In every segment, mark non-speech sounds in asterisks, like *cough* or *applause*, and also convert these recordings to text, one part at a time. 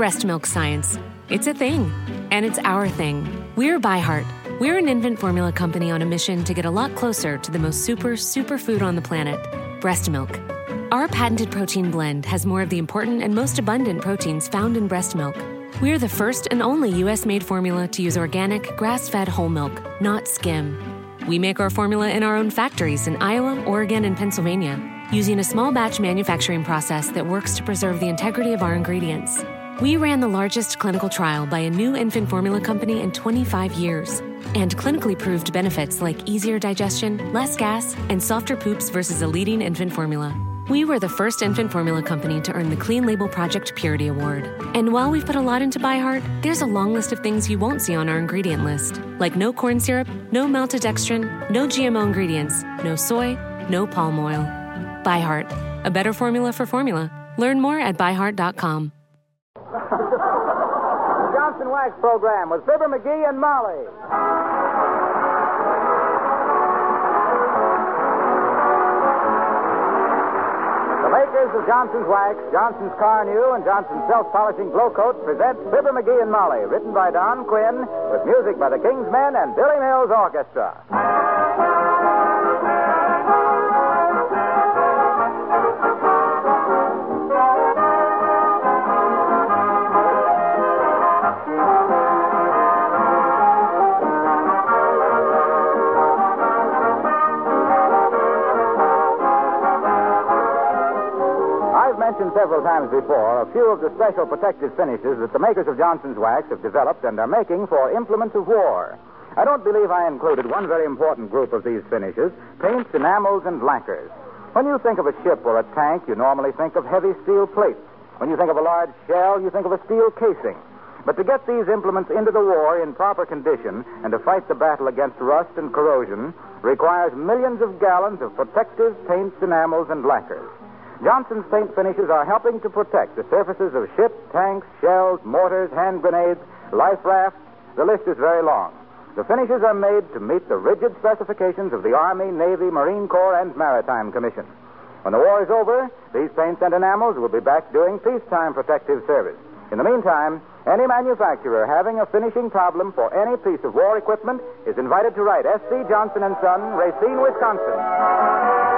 Breast milk science. It's a thing, and it's our thing. We're ByHeart. We're an infant formula company on a mission to get a lot closer to the most super superfood on the planet, breast milk. Our patented protein blend has more of the important and most abundant proteins found in breast milk. We're the first and only US made formula to use organic, grass fed whole milk, not skim. We make our formula in our own factories in Iowa, Oregon, and Pennsylvania, using a small batch manufacturing process that works to preserve the integrity of our ingredients. We ran the largest clinical trial by a new infant formula company in 25 years and clinically proved benefits like easier digestion, less gas, and softer poops versus a leading infant formula. We were the first infant formula company to earn the Clean Label Project Purity Award. And while we've put a lot into ByHeart, there's a long list of things you won't see on our ingredient list, like no corn syrup, no maltodextrin, no GMO ingredients, no soy, no palm oil. ByHeart, a better formula for formula. Learn more at byheart.com. Johnson Wax program with Fibber McGee and Molly. The makers of Johnson's Wax, Johnson's Carnu, and Johnson's Self Polishing Glo-Coat present Fibber McGee and Molly, written by Don Quinn, with music by the King's Men and Billy Mills Orchestra. Mentioned several times before a few of the special protective finishes that the makers of Johnson's Wax have developed and are making for implements of war. I don't believe I included one very important group of these finishes paints, enamels, and lacquers. When you think of a ship or a tank, you normally think of heavy steel plates. When you think of a large shell, you think of a steel casing. But to get these implements into the war in proper condition and to fight the battle against rust and corrosion requires millions of gallons of protective paints, enamels, and lacquers. Johnson's paint finishes are helping to protect the surfaces of ships, tanks, shells, mortars, hand grenades, life rafts. The list is very long. The finishes are made to meet the rigid specifications of the Army, Navy, Marine Corps, and Maritime Commission. When the war is over, these paints and enamels will be back doing peacetime protective service. In the meantime, any manufacturer having a finishing problem for any piece of war equipment is invited to write S.C. Johnson and Son, Racine, Wisconsin.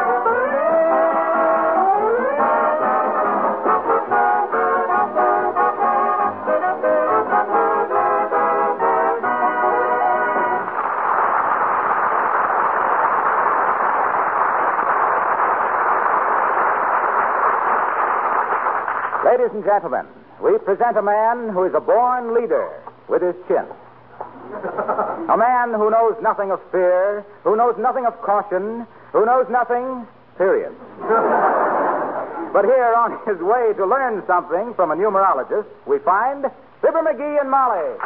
Ladies and gentlemen, we present a man who is a born leader with his chin. A man who knows nothing of fear, who knows nothing of caution, who knows nothing, period. but here, on his way to learn something from a numerologist, we find Fibber McGee and Molly.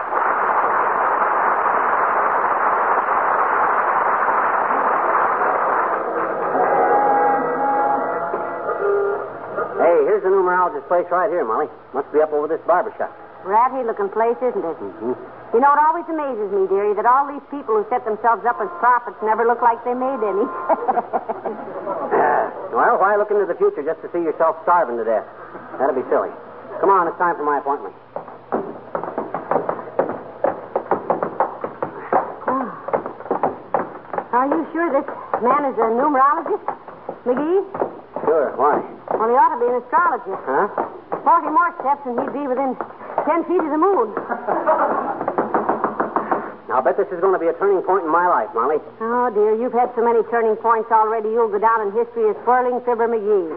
The place right here, Molly. Must be up over this barber shop. Ratty looking place, isn't it? Mm-hmm. You know, it always amazes me, dearie, that all these people who set themselves up as prophets never look like they made any. *laughs* Uh, well, why look into the future just to see yourself starving to death? That'd be silly. Come on, it's time for my appointment. Ah. Are you sure this man is a numerologist? McGee? Sure, why? Well, he ought to be an astrologist. Huh? Forty more steps and he'd be within ten feet of the moon. Now, I'll bet this is going to be a turning point in my life, Molly. Oh, dear, you've had so many turning points already, you'll go down in history as Whirling Fibber McGee.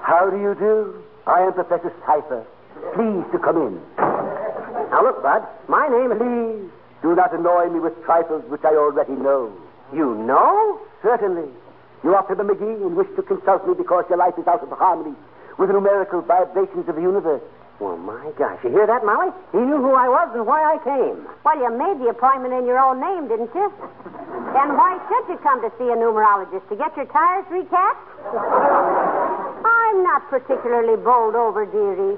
How do you do? I am Professor Cypher. Please to come in. Now, look, Bud, my name is... Please do not annoy me with trifles which I already know. You know? Certainly. You are Fibber McGee and wish to consult me because your life is out of harmony with the numerical vibrations of the universe. Well, my gosh. You hear that, Molly? He knew who I was and why I came. Well, you made the appointment in your own name, didn't you? Then why should you come to see a numerologist? To get your tires recapped? I'm not particularly bowled over, dearie.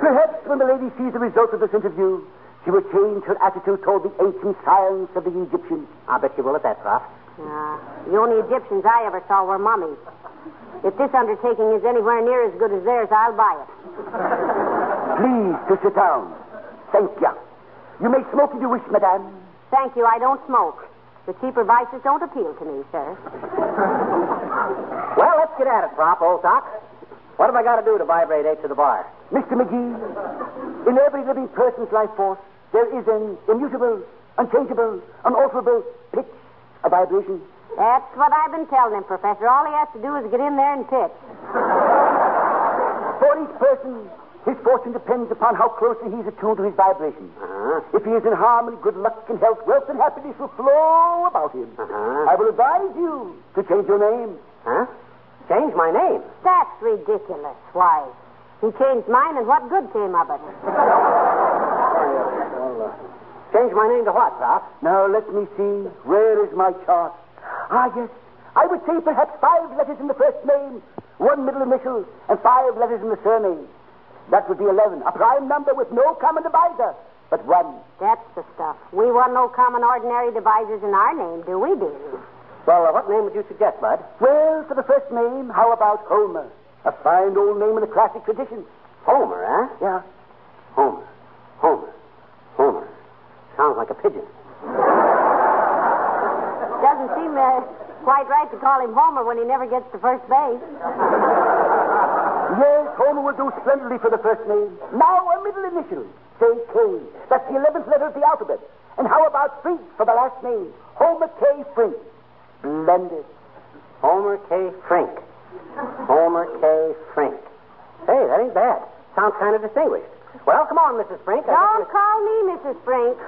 Perhaps when the lady sees the result of this interview, she will change her attitude toward the ancient science of the Egyptians. I'll bet you will at that, Prof. Uh, the only Egyptians I ever saw were mummies. If this undertaking is anywhere near as good as theirs, I'll buy it. Please to sit down. Thank you. You may smoke if you wish, madame. Thank you, I don't smoke. The cheaper vices don't appeal to me, sir. Well, let's get at it, Prop, old sock. What have I got to do to vibrate eight to the bar? Mr. McGee, in every living person's life force, there is an immutable, unchangeable, unalterable pitch, a vibration. That's what I've been telling him, Professor. All he has to do is get in there and pitch. For each person, his fortune depends upon how closely he's attuned to his vibration. Uh-huh. If he is in harmony, good luck and health, wealth and happiness will flow about him. Uh-huh. I will advise you to change your name. Huh? Change my name. That's ridiculous. Why? He changed mine, and what good came of it? Well, change my name to what, Prof? Now, let me see. Where is my chart? Ah, yes. I would say perhaps five letters in the first name, one middle initial, and five letters in the surname. That would be 11. A prime number with no common divisor, but one. That's the stuff. We want no common ordinary divisors in our name, do we, dearie? Well, uh, what name would you suggest, Bud? Well, for the first name, how about Homer? A fine old name in the classic tradition. Homer, eh? Yeah. Homer. Homer. Homer. Sounds like a pigeon. Doesn't seem uh, quite right to call him Homer when he never gets to first base. Yes, Homer will do splendidly for the first name. Now a middle initial. Say K. That's the eleventh letter of the alphabet. And how about Frink for the last name? Homer K. Frink. Splendid. Homer K. Frink. Homer K. Frink. Hey, that ain't bad. Sounds kind of distinguished. Well, come on, Mrs. Frink. I Don't think call me Mrs. Frink.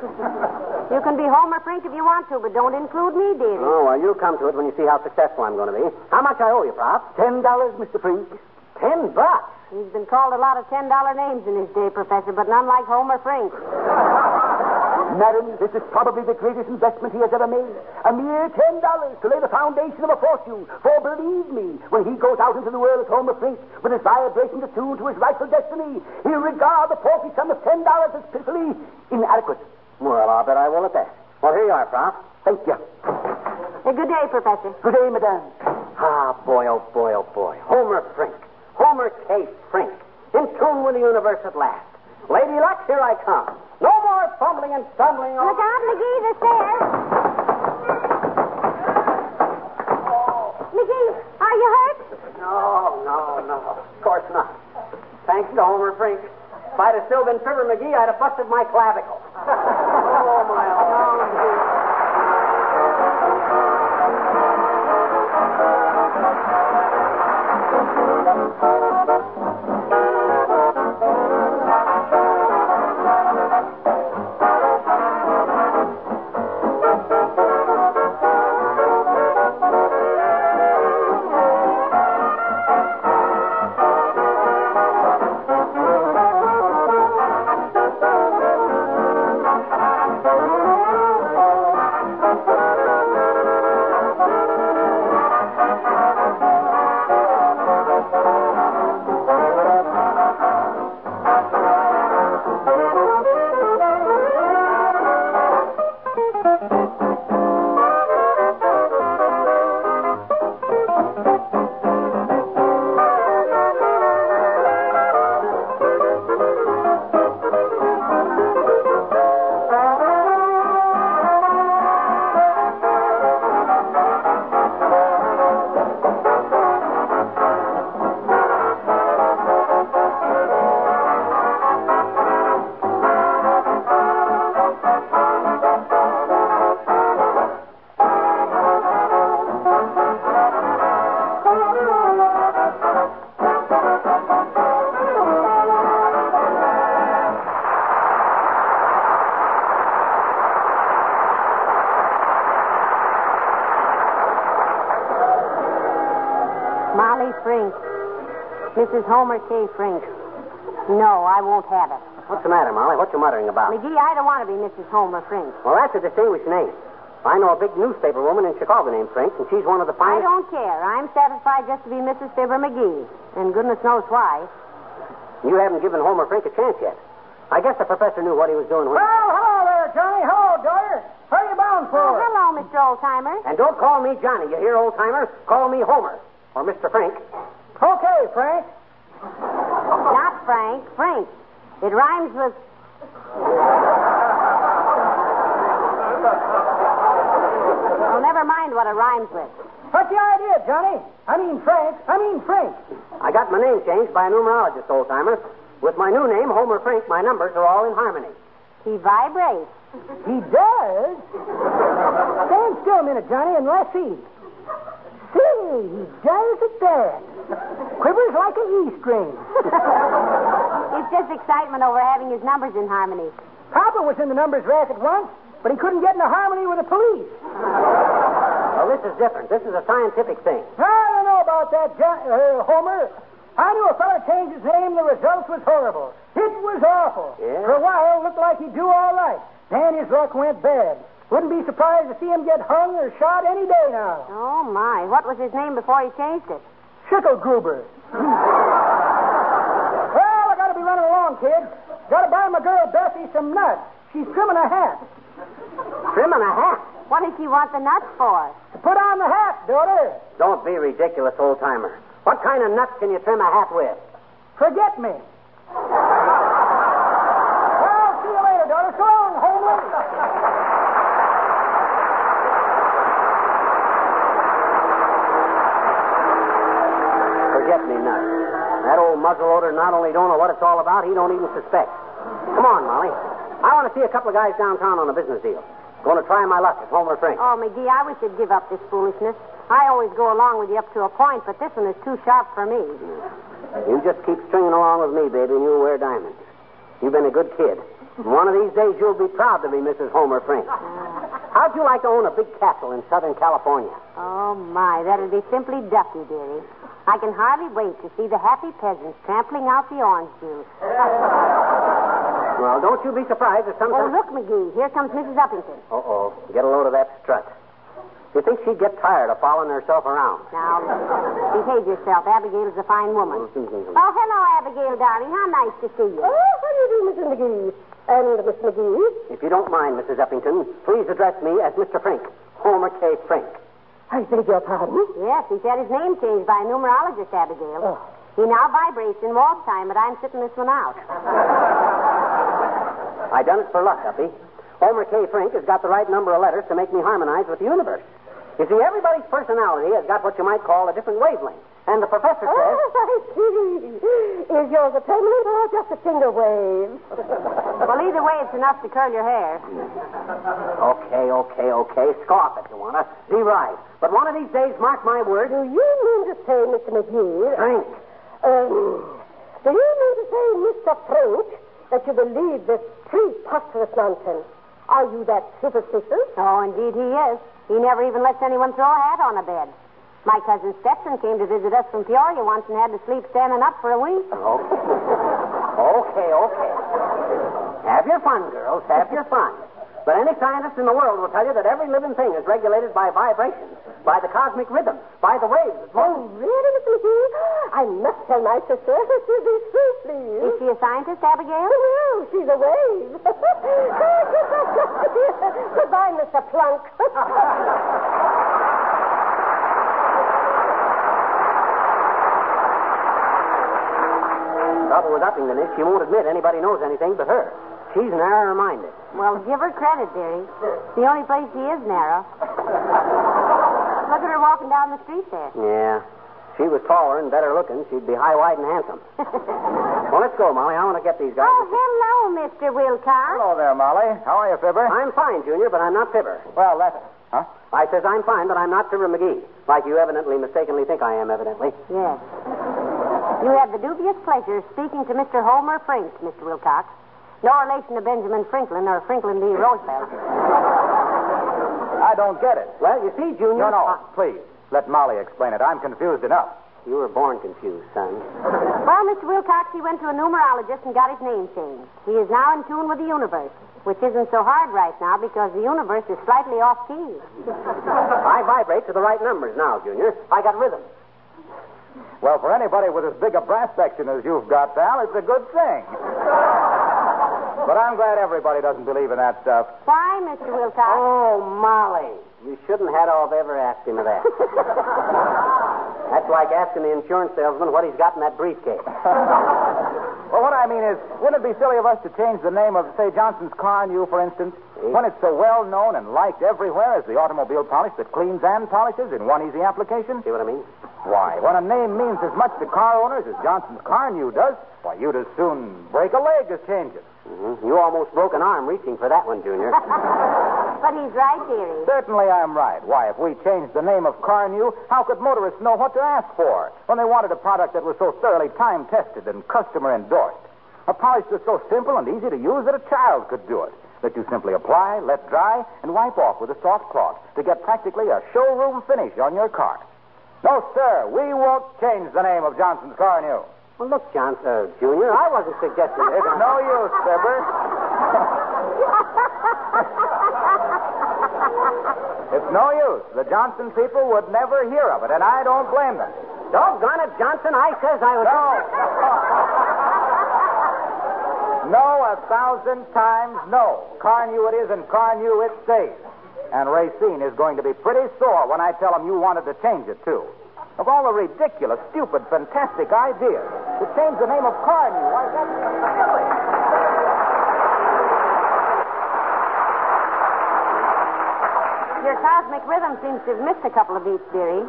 *laughs* you can be Homer Frink if you want to, but don't include me, we're- dearie. Oh, well, you'll come to it when you see how successful I'm going to be. How much I owe you, Pop? Ten dollars, Mr. Frink. Ten bucks. He's been called a lot of $10 names in his day, Professor, but none like Homer Frink. *laughs* Madam, this is probably the greatest investment he has ever made. A mere ten dollars to lay the foundation of a fortune. For believe me, when he goes out into the world as Homer Frink, with his vibrations attuned to his rightful destiny, he'll regard the paltry sum of ten dollars as pitifully inadequate. Well, I'll bet I will at that. Well, here you are, Prof. Thank you. A good day, Professor. Good day, madame. Ah, boy, oh boy, oh boy. Homer Frink. Homer K. Frink. In tune with the universe at last. Lady Luck, here I come. No more fumbling and stumbling. Look out, McGee, the stairs. McGee, are you hurt? No, no, no. Of course not. Thanks to Homer Frink. If I'd have still been Fibber McGee, I'd have busted my clavicle. *laughs* oh, my. Mrs. Homer K. Frink. No, I won't have it. What's the matter, Molly? What you muttering about? McGee, I don't want to be Mrs. Homer Frink. Well, that's a distinguished name. I know a big newspaper woman in Chicago named Frank, and she's one of the finest. I don't care. I'm satisfied just to be Mrs. Fibber McGee. And goodness knows why. You haven't given Homer Frink a chance yet. I guess the professor knew what he was doing when. Well, hello there, Johnny. Hello, daughter. Where are you bound for? Oh, hello, Mr. Oldtimer. And don't call me Johnny, you hear, old timer? Call me Homer. Or Mr. Frink. Okay, Frank. Not Frank, Frink. It rhymes with. Oh, never mind what it rhymes with. What's the idea, Johnny? I mean Frank. I mean Frank. I got my name changed by a numerologist, old timer. With my new name, Homer Frink, my numbers are all in harmony. He vibrates. He does? Stand still a minute, Johnny, and let's see. See, he does it there. Quivers like a E string. *laughs* It's just excitement over having his numbers in harmony. Papa was in the numbers racket once, but he couldn't get into harmony with the police. Well, this is different. This is a scientific thing. I don't know about that, John, uh, Homer. I knew a fella changed his name, the result was horrible. It was awful. Yeah? For a while, looked like he'd do all right. Then his luck went bad. Wouldn't be surprised to see him get hung or shot any day now. Oh, my. What was his name before he changed it? Schicklgruber. well, I gotta be running along, kid. Gotta buy my girl Bessie some nuts. She's trimming a hat. Trimming a hat. What does he want the nuts for? To put on the hat, daughter. Don't be ridiculous, old timer. What kind of nuts can you trim a hat with? Forget me. well, see you later, daughter. So long, Homer. Forget me nuts. That old muzzleloader not only don't know what it's all about, he don't even suspect. Come on, Molly. I want to see a couple of guys downtown on a business deal. Going to try my luck at Homer Frink. Oh, McGee, I wish you'd give up this foolishness. I always go along with you up to a point, but this one is too sharp for me. You just keep stringing along with me, baby, and you'll wear diamonds. You've been a good kid. One of these days you'll be proud to be Mrs. Homer Frink. How'd you like to own a big castle in Southern California? Oh, my. That'd be simply ducky, dearie. I can hardly wait to see the happy peasants trampling out the orange juice. *laughs* Well, don't you be surprised if some. Oh, look, McGee. Here comes Mrs. Uppington. Uh oh. Get a load of that strut. You think she'd get tired of following herself around? Now, behave yourself. Abigail's a fine woman. Mm-hmm. Oh, hello, Abigail, darling. How nice to see you. Oh, how do you do, Mrs. McGee? And Miss McGee? If you don't mind, Mrs. Uppington, please address me as Mr. Frink. Homer K. Frink. I beg your pardon? Yes, he's had his name changed by a numerologist, Abigail. Oh. He now vibrates in walk time, but I'm sitting this one out. *laughs* I done it for luck, Uppy. Homer K. Frink has got the right number of letters to make me harmonize with the universe. You see, everybody's personality has got what you might call a different wavelength. And the professor Oh, says. I see. Is yours a permanent or just a finger wave? Well, either way, it's enough to curl your hair. Okay, okay, okay. Scoff if you want to. Be right. But one of these days, mark my words. Do you mean to say, Mr. McGee? Frink. Um, do you mean to say, Mr. Frink, that you believe this preposterous nonsense? Are you that superstitious? Oh, indeed he is. He never even lets anyone throw a hat on a bed. My cousin Stetson came to visit us from Peoria once and had to sleep standing up for a week. Okay. Okay, okay. Have your fun, girls. Have your fun. But any scientist in the world will tell you that every living thing is regulated by vibrations, by the cosmic rhythm, by the waves. Oh, really, Mr. McGee? I must tell my sister. She'll be so Is she a scientist, Abigail? Well, she's a wave. *laughs* Goodbye, Mr. Plunk. *laughs* Trouble with Uppington is she won't admit anybody knows anything but her. She's narrow-minded. Well, give her credit, dearie. The only place she is narrow. Look at her walking down the street there. Yeah. If she was taller and better looking, she'd be high, wide, and handsome. *laughs* well, let's go, Molly. I want to get these guys. Oh, hello, Mr. Wilcox. Hello there, Molly. How are you, Fibber? I'm fine, Junior, but I'm not Fibber. Well, that's... Huh? I says I'm fine, but I'm not Fibber McGee. Like you evidently mistakenly think I am, evidently. Yes. You have the dubious pleasure of speaking to Mr. Homer Frink, Mr. Wilcox. No relation to Benjamin Franklin or Franklin D. Roosevelt. I don't get it. Well, you see, Junior. No, no, I- please. Let Molly explain it. I'm confused enough. You were born confused, son. Well, Mr. Wilcox, he went to a numerologist and got his name changed. He is now in tune with the universe, which isn't so hard right now because the universe is slightly off key. *laughs* I vibrate to the right numbers now, Junior. I got rhythm. Well, for anybody with as big a brass section as you've got, Val, it's a good thing. but I'm glad everybody doesn't believe in that stuff. Why, Mr. Wilcox? Oh, Molly. You shouldn't have have ever asked him that. *laughs* That's like asking the insurance salesman what he's got in that briefcase. *laughs* Well, what I mean is, wouldn't it be silly of us to change the name of, say, Johnson's Carnu, for instance, eh? when it's so well known and liked everywhere as the automobile polish that cleans and polishes in one easy application? See what I mean? Why, when a name means as much to car owners as Johnson's Carnu does, why, you'd as soon break a leg as change it. Mm-hmm. You almost broke an arm reaching for that one, Junior. *laughs* but he's right, dearie. Certainly I'm right. Why, if we changed the name of Carnu, how could motorists know what to ask for when they wanted a product that was so thoroughly time tested and customer endorsed? A polish that's so simple and easy to use that a child could do it. That you simply apply, let dry, and wipe off with a soft cloth to get practically a showroom finish on your car. No, sir, we won't change the name of Johnson's Carnu. Well, look, John, uh, Junior, I wasn't suggesting it. It's *laughs* no use, Fibber. *laughs* it's no use. The Johnson people would never hear of it, and I don't blame them. Doggone it, Johnson, I says I was... No. *laughs* no, a thousand times no. Carnu it is, and Carnu it stays. And Racine is going to be pretty sore when I tell him you wanted to change it, too. Of all the ridiculous, stupid, fantastic ideas, to change the name of Carnu, why, that's silly. Your cosmic rhythm seems to have missed a couple of beats, dearie.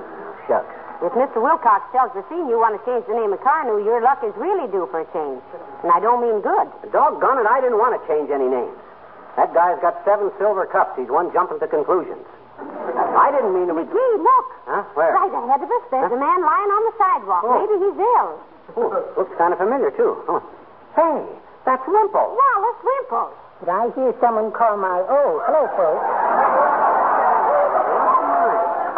Shucks. If Mr. Wilcox tells Racine you want to change the name of Carnu, your luck is really due for a change. And I don't mean good. Doggone it, I didn't want to change any names. That guy's got seven silver cups. He's one jumping to conclusions. I didn't mean to be. Gee, look. Huh? Where? Right ahead of us, there's a man lying on the sidewalk. Oh. Maybe he's ill. Oh, looks kind of familiar, too. Oh. Hey, that's Wimple. Wallace Wimple. Did I hear someone call my... Oh, hello, folks.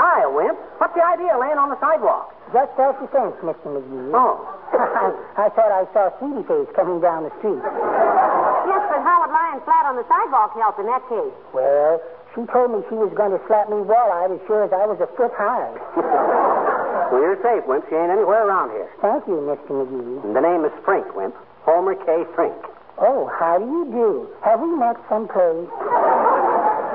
Hi, Wimp. What's the idea laying on the sidewalk? Just self-defense, Mr. McGee. Oh. *coughs* I, thought I saw Sweetie Face coming down the street. Yes, but how would lying flat on the sidewalk help in that case? Well, she told me she was going to slap me walleye as sure as I was a foot high. *laughs* Well, you're safe, Wimp. She ain't anywhere around here. Thank you, Mr. McGee. And the name is Frink, Wimp. Homer K. Frink. Oh, how do you do? Have we met someplace?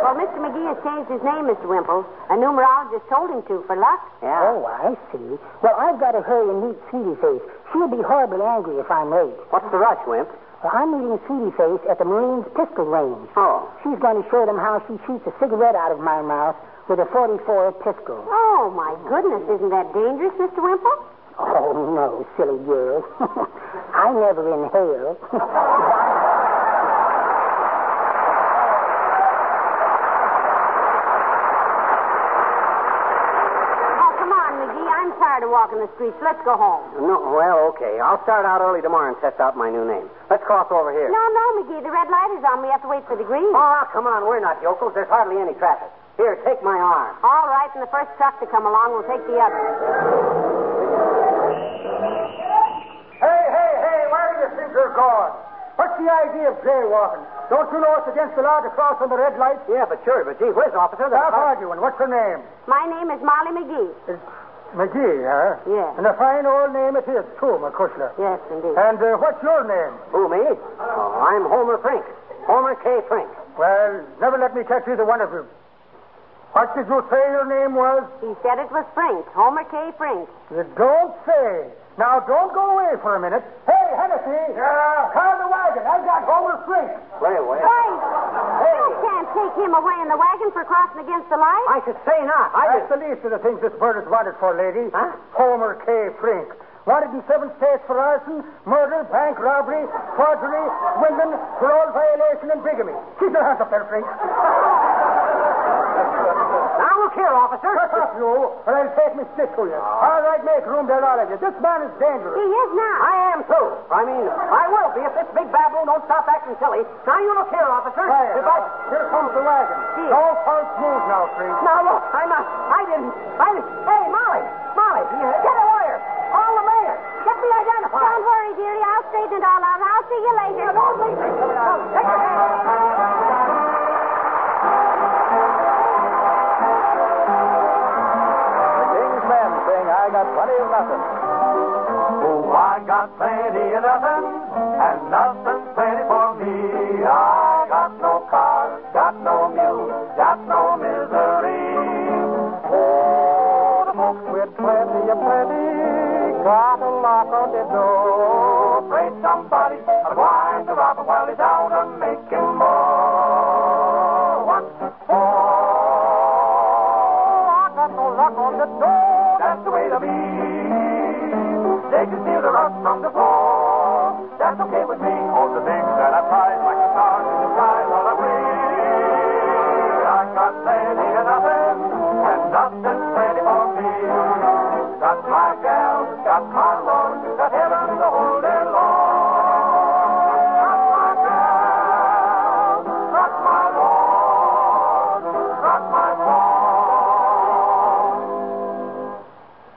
Well, Mr. McGee has changed his name, Mr. Wimple. A numerologist told him to for luck. Yeah. Oh, I see. Well, I've got to hurry and meet Sweetie Face. She'll be horribly angry if I'm late. What's the rush, Wimp? Well, I'm meeting Sweetie Face at the Marines pistol range. Oh. She's going to show them how she shoots a cigarette out of my mouth with a 44 pistol. Oh, my goodness. Isn't that dangerous, Mr. Wimple? Oh, no, silly girl. *laughs* I never inhale. *laughs* Oh, come on, McGee. I'm tired of walking the streets. Let's go home. No, well, okay. I'll start out early tomorrow and test out my new name. Let's cross over here. No, no, McGee. The red light is on. We have to wait for the green. Oh, come on. We're not yokels. There's hardly any traffic. Here, take my arm. All right, and the first truck to come along will take the other. Hey, hey, hey, where do you think you're going? What's the idea of jaywalking? Don't you know it's against the law to cross on the red light? Yeah, but sure, but gee whiz, officer. Stop That's arguing. What's your name? My name is Molly McGee. It's McGee, huh? Yes. And a fine old name it is, too, McCushler. Yes, indeed. And uh, what's your name? Who, me? Oh, I'm Homer Frink. Homer K. Frink. Well, never let me catch either one of you. What did you say your name was? He said it was Frink. Homer K. Frink. You don't say. Now, don't go away for a minute. Hey, Hennessy! Yeah? Car the wagon. I've got Homer Frink. Wait, wait. Hey! You can't take him away in the wagon for crossing against the light. I should say not. I That's just... the least of the things this bird is wanted for, lady. Huh? Homer K. Frink. Wanted in seven states for arson, murder, bank robbery, forgery, swindling, parole violation, and bigamy. *laughs* Keep your hands up there, Frink. *laughs* Now, look here, officer. Shut up, you, or I'll take me stick to you. Ah. All right, make room there, all of you. This man is dangerous. He is now. I am, too. I mean, I will be if this big baboon don't stop acting silly. Now, you look here, officer. Quiet. If I... Uh, here comes the wagon. Here. Don't false move now, Frink. Now, look, I'm not... I didn't... I didn't... Hey, Molly! Molly, get a lawyer! Call the mayor! Get me identified! Don't worry, dearie. I'll straighten it all out. I'll see you later. The Plenty of Nothing. Oh, I got plenty of nothing, and nothing's plenty for me. I got no cars, got no mules, got no misery. Oh, the folks with plenty of plenty got a lock on their door. Afraid somebody will wind to rob while he's down and making my gal, got my Lord, got heaven to hold their Lord. Got my gal, got my Lord, got my Lord.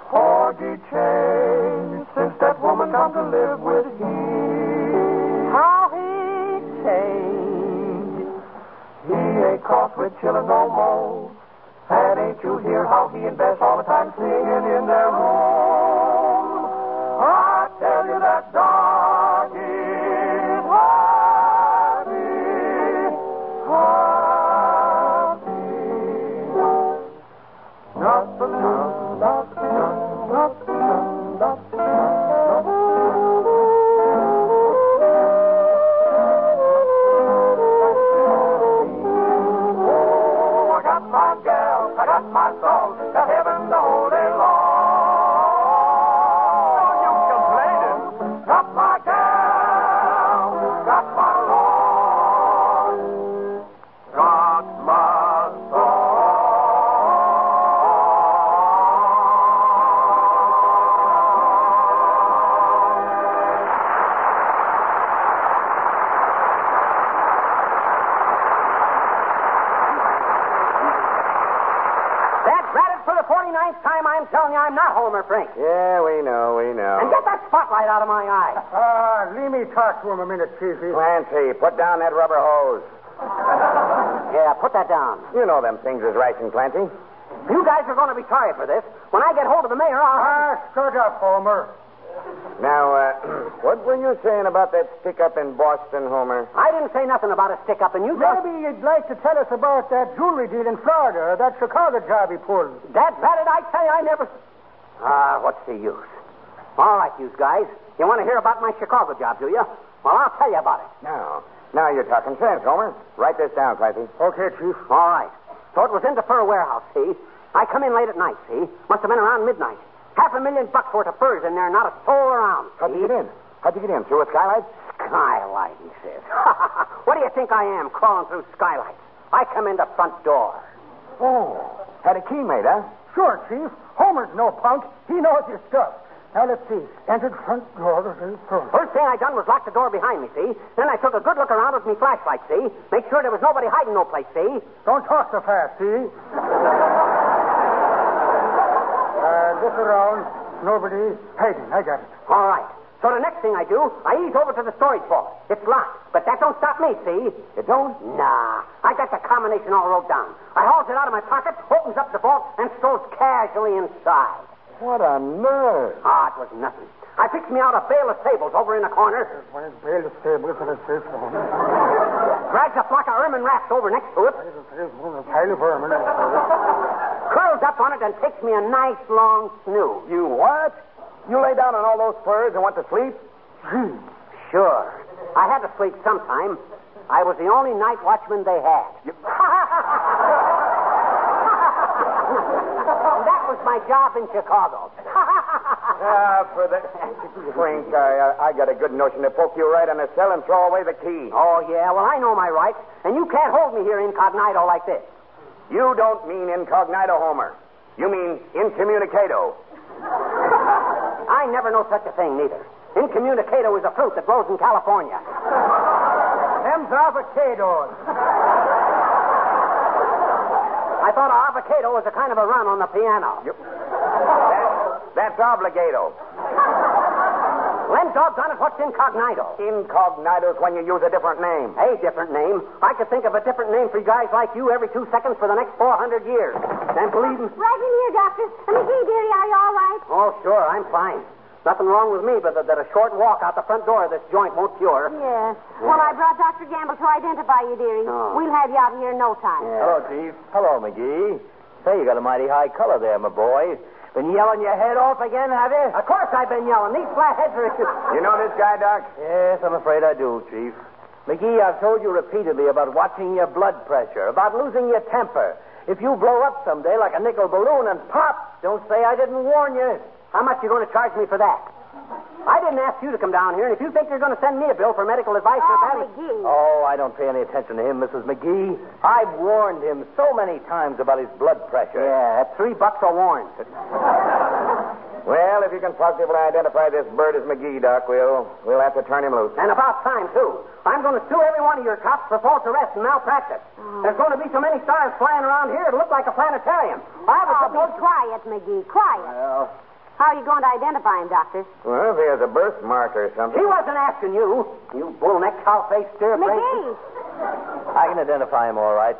Porgy changed since that woman come to live with him. How he changed. He ain't caught with chillin' no more. And ain't you hear how he invests not Homer Frink. Yeah, we know, we know. And get that spotlight out of my eye. *laughs* Ah, leave me talk to him a minute, Chiefy. Clancy, put down that rubber hose. *laughs* Yeah, put that down. You know them things is ration, Clancy. You guys are going to be sorry for this. When I get hold of the mayor, I'll. Ah, shut up, Homer. Now, uh, *clears throat* what were you saying about that stick up in Boston, Homer? I didn't say nothing about a stick up, and you just. Maybe you'd like to tell us about that jewelry deal in Florida, or that Chicago job he pulled. That ratted, I tell you, I never. Ah, what's the use? All right, you guys. You want to hear about my Chicago job, do you? Well, I'll tell you about it. Now, now you're talking sense, Homer. Write this down, Clancy. Okay, Chief. All right. So it was in the fur warehouse, see? I come in late at night, see? Must have been around midnight. Half a million bucks worth of furs in there, not a soul around. How'd you get in? How'd you get in? Through a skylight? Skylight, he says. *laughs* what do you think I am, crawling through skylights? I come in the front door. Oh, had a key made, huh? Sure, Chief. Homer's no punk. He knows his stuff. Now, let's see. Entered front door. Front. First thing I done was lock the door behind me, see? Then I took a good look around with me flashlight, see? Make sure there was nobody hiding no place, see? Don't talk so fast, see? uh, look around. Nobody hiding. I got it. All right. So the next thing I do, I ease over to the storage vault. It's locked, but that don't stop me, see? It don't? Nah. I got the combination all wrote down. I hauls it out of my pocket, opens up the vault, and strolls casually inside. What a nerve. Ah, it was nothing. I fixed me out a bale of sables over in the corner, One is bail of stables and a safe phone. drags a flock of ermine wraps over next to it, A pile of vermin. *laughs* curls up on it, and takes me a nice long snooze. You what? You lay down on all those furs and went to sleep? Sure. I had to sleep sometime. I was the only night watchman they had. that was my job in Chicago. Ah, for the. *laughs* Frink, I, I got a good notion to poke you right in the cell and throw away the key. oh, yeah, well, I know my rights, and you can't hold me here incognito like this. You don't mean incognito, Homer. You mean incommunicado. I never know such a thing, neither. Incommunicado is a fruit that grows in California. Them's avocados. I thought avocado was a kind of a run on the piano. That's, that's obligato. Len, doggone it, what's incognito? Incognito's when you use a different name. A different name. I could think of a different name for guys like you every two seconds for the next 400 years. Can't believe me? Right in here, Doctor. McGee, dearie, are you all right? Oh, sure, I'm fine. Nothing wrong with me, but that, that a short walk out the front door of this joint won't cure. Yes. Well, I brought Dr. Gamble to identify you, dearie. Oh. We'll have you out of here in no time. Hello, Chief. Hello, McGee. Say, you got a mighty high color there, my boy. Been yelling your head off again, have you? Of course I've been yelling. These flatheads are... *laughs* You know this guy, Doc? Yes, I'm afraid I do, Chief. McGee, I've told you repeatedly about watching your blood pressure, about losing your temper. If you blow up someday like a nickel balloon and pop, don't say I didn't warn you. How much you going to charge me for that? I didn't ask you to come down here, and if you think you're going to send me a bill for medical advice or ah, Oh, that... McGee. Oh, I don't pay any attention to him, Mrs. McGee. I've warned him so many times about his blood pressure. Yeah, that's three bucks a warrant. Well, if you can positively identify this bird as McGee, Doc, we'll, we'll have to turn him loose. And about time, too. I'm going to sue every one of your cops for false arrest and malpractice. Oh. There's going to be so many stars flying around here, it'll look like a planetarium. I was Oh, supposed be quiet, McGee. Quiet. Well, How are you going to identify him, Doctor? well, if he has a birthmark or something. He wasn't asking you, you bull-necked, cow-faced stirrup McGee. I can identify him all right.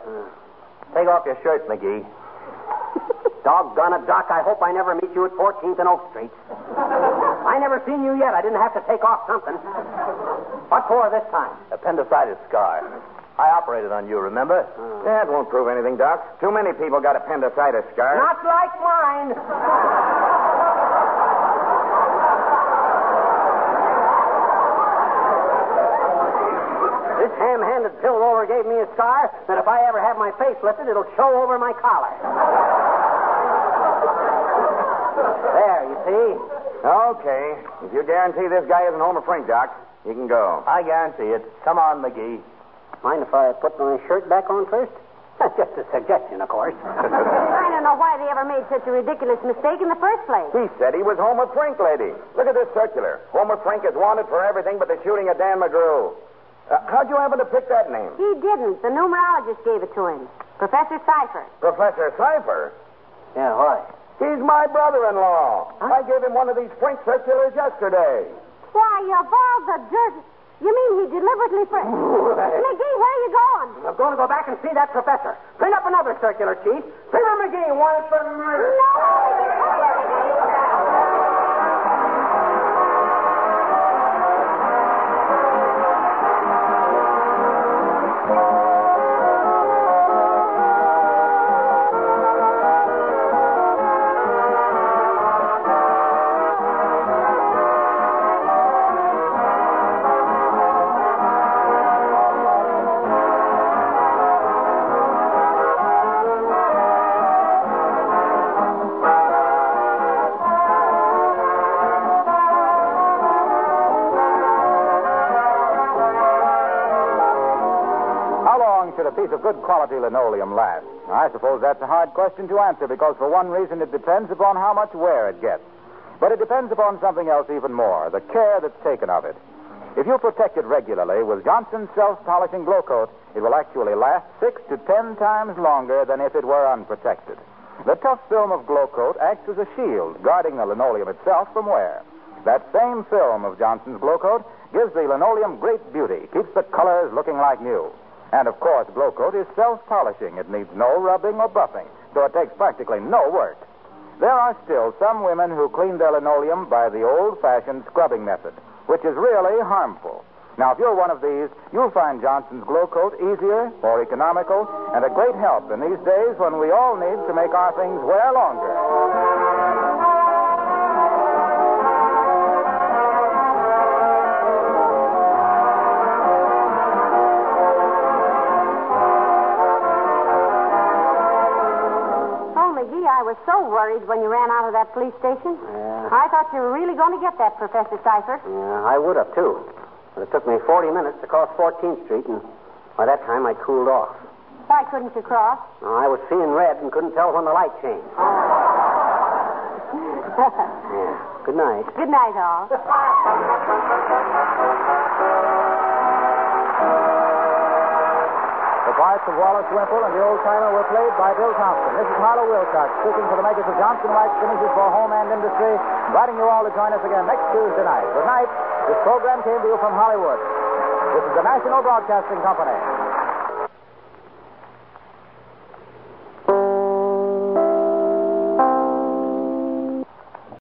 Take off your shirt, McGee. *laughs* Doggone it, Doc. I hope I never meet you at 14th and Oak Street. I never seen you yet. I didn't have to take off something. What for this time? Appendicitis scar. I operated on you, remember? Hmm. That won't prove anything, Doc. Too many people got appendicitis scars. Not like mine. This ham-handed pill roller gave me a scar that if I ever have my face lifted, it'll show over my collar. there, you see? Okay. If you guarantee this guy isn't Homer Frink, Doc, you can go. I guarantee it. Come on, McGee. Mind if I put my shirt back on first? *laughs* That's just a suggestion, of course. *laughs* I don't know why they ever made such a ridiculous mistake in the first place. He said he was Homer Frink, lady. Look at this circular. Homer Frink is wanted for everything but the shooting of Dan McGrew. Uh, how'd you happen to pick that name? He didn't. The numerologist gave it to him. Professor Cipher. Professor Cipher. yeah, why? He's my brother-in-law. I gave him one of these Frink circulars yesterday. Why, of all the dirt. You mean he deliberately. Fr- *laughs* McGee, where are you going? I'm going to go back and see that professor. Print up another circular, Chief. Fibber McGee wanted for murder. Should a piece of good quality linoleum last? I suppose that's a hard question to answer because, for one reason, it depends upon how much wear it gets. But it depends upon something else even more the care that's taken of it. If you protect it regularly with Johnson's self polishing Glo-Coat, it will actually last six to ten times longer than if it were unprotected. The tough film of Glo-Coat acts as a shield, guarding the linoleum itself from wear. That same film of Johnson's Glo-Coat gives the linoleum great beauty, keeps the colors looking like new. And of course, Glo-Coat is self polishing. It needs no rubbing or buffing, so it takes practically no work. There are still some women who clean their linoleum by the old fashioned scrubbing method, which is really harmful. Now, if you're one of these, you'll find Johnson's Glo-Coat easier, more economical, and a great help in these days when we all need to make our things wear longer. So worried when you ran out of that police station. Yeah. I thought you were really going to get that, Professor Cipher. Yeah, I would have, too. But it took me 40 minutes to cross 14th Street, and by that time I cooled off. Why couldn't you cross? Now, I was seeing red and couldn't tell when the light changed. *laughs* Yeah. Good night. Good night, all. *laughs* parts of Wallace Wimple and the old timer were played by Bill Thompson. This is Harlow Wilcox speaking for the makers of Johnson Wax finishes for home and industry, inviting you all to join us again next Tuesday night. Good night. This program came to you from Hollywood. This is the National Broadcasting Company.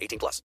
18 plus.